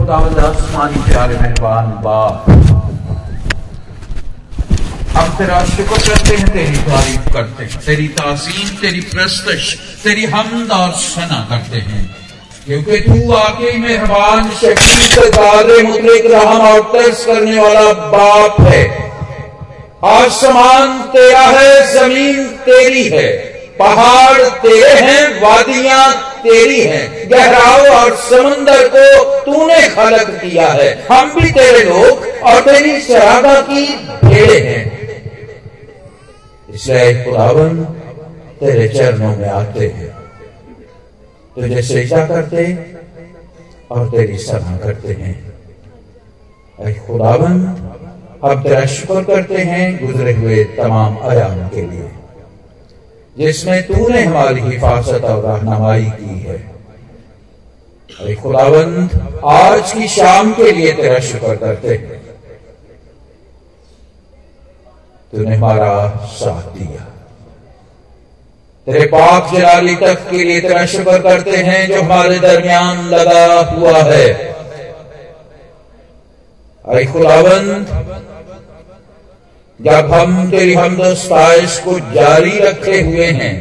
खुदावंद आसमानी प्यारे मेहरबान बाप। हम तेरा शुक्र करते हैं, तेरी तारीफ़ करते हैं, तेरी तासीम तेरी प्रस्तश तेरी हमद और सना करते हैं। क्योंकि तू वाकई मेहरबान मुतलिक, रहम और तरस करने वाला बाप है। आसमान तेरा है, ज़मीन तेरी है। पहाड़ तेरे हैं, वादियाँ तेरी हैं। गहराव और समंदर को तूने खलक किया है। हम भी तेरे लोग और तेरी शराबा की भेड़े हैं। इसलिए खुदावन, तेरे चरणों में आते हैं। तुझे सेजा करते और तेरी सराह करते हैं। खुदावन, हम तेरा शुक्र करते हैं गुजरे हुए तमाम आयाम के लिए। जिसमें तूने हमारी हिफाजत और रहनुमाई की है। अरे खुदावंद, आज की शाम के लिए तेरा शुक्र करते हैं। तूने हमारा साथ दिया। तेरे पाक जलाली तक के लिए तेरा शुक्र करते हैं जो हमारे दरमियान लगा हुआ है। अरे खुदावंद जब हम तेरी हमदस्ताइश को जारी रखे हुए हैं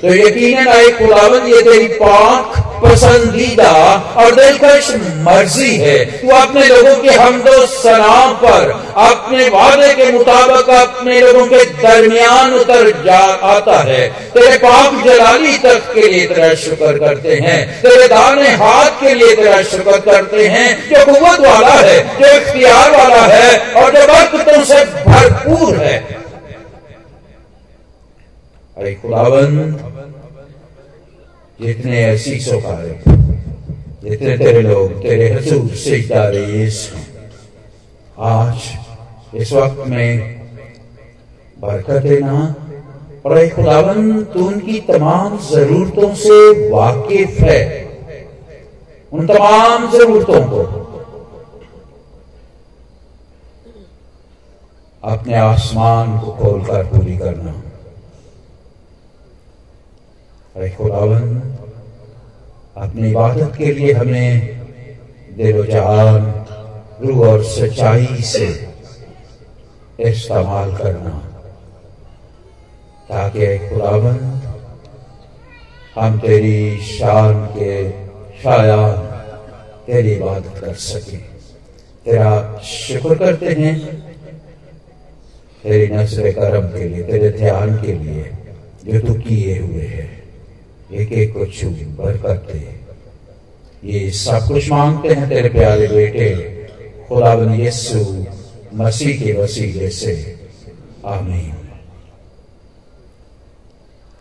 तो यकीन आए खुदावंद, ये तेरी पाक पसंदीदा और दिलकश मर्ज़ी है। तू अपने लोगों के हमदो सलाम पर, अपने वादे के मुताबिक अपने लोगों के दरमियान उतर जा आता है। तेरे पाप जलाली तक के लिए तेरा शुक्र करते हैं। तेरे दाने हाथ के लिए तेरा शुक्र करते हैं। जो कुत वाला है, जो इख्तियार वाला है और जो बरकतों से भरपूर है। अरे खुदावंद जितने ऐसी सोकारे जितने तेरे लोग, तेरे हजूर सिजदा रेस हैं। आज इस वक्त में बरकत देना और एक खुदावन तू उनकी तमाम जरूरतों से वाकिफ है। उन तमाम जरूरतों को अपने आसमान को खोलकर पूरी करना। अरे खुदावन, अपनी इबादत के लिए हमें दिलो रूह और सच्चाई से इस्तेमाल करना। ताकि खुदावन, हम तेरी शान के शायान तेरी इबादत कर सके। तेरा शुक्र करते हैं, तेरी नज़र करम के लिए, तेरे ध्यान के लिए, जो तू किए हुए है। एक एक को छू बरकत दे ये सब कुछ मांगते हैं तेरे प्यारे बेटे। खुदा यीशु, मसीह के वसीले से। आमीन।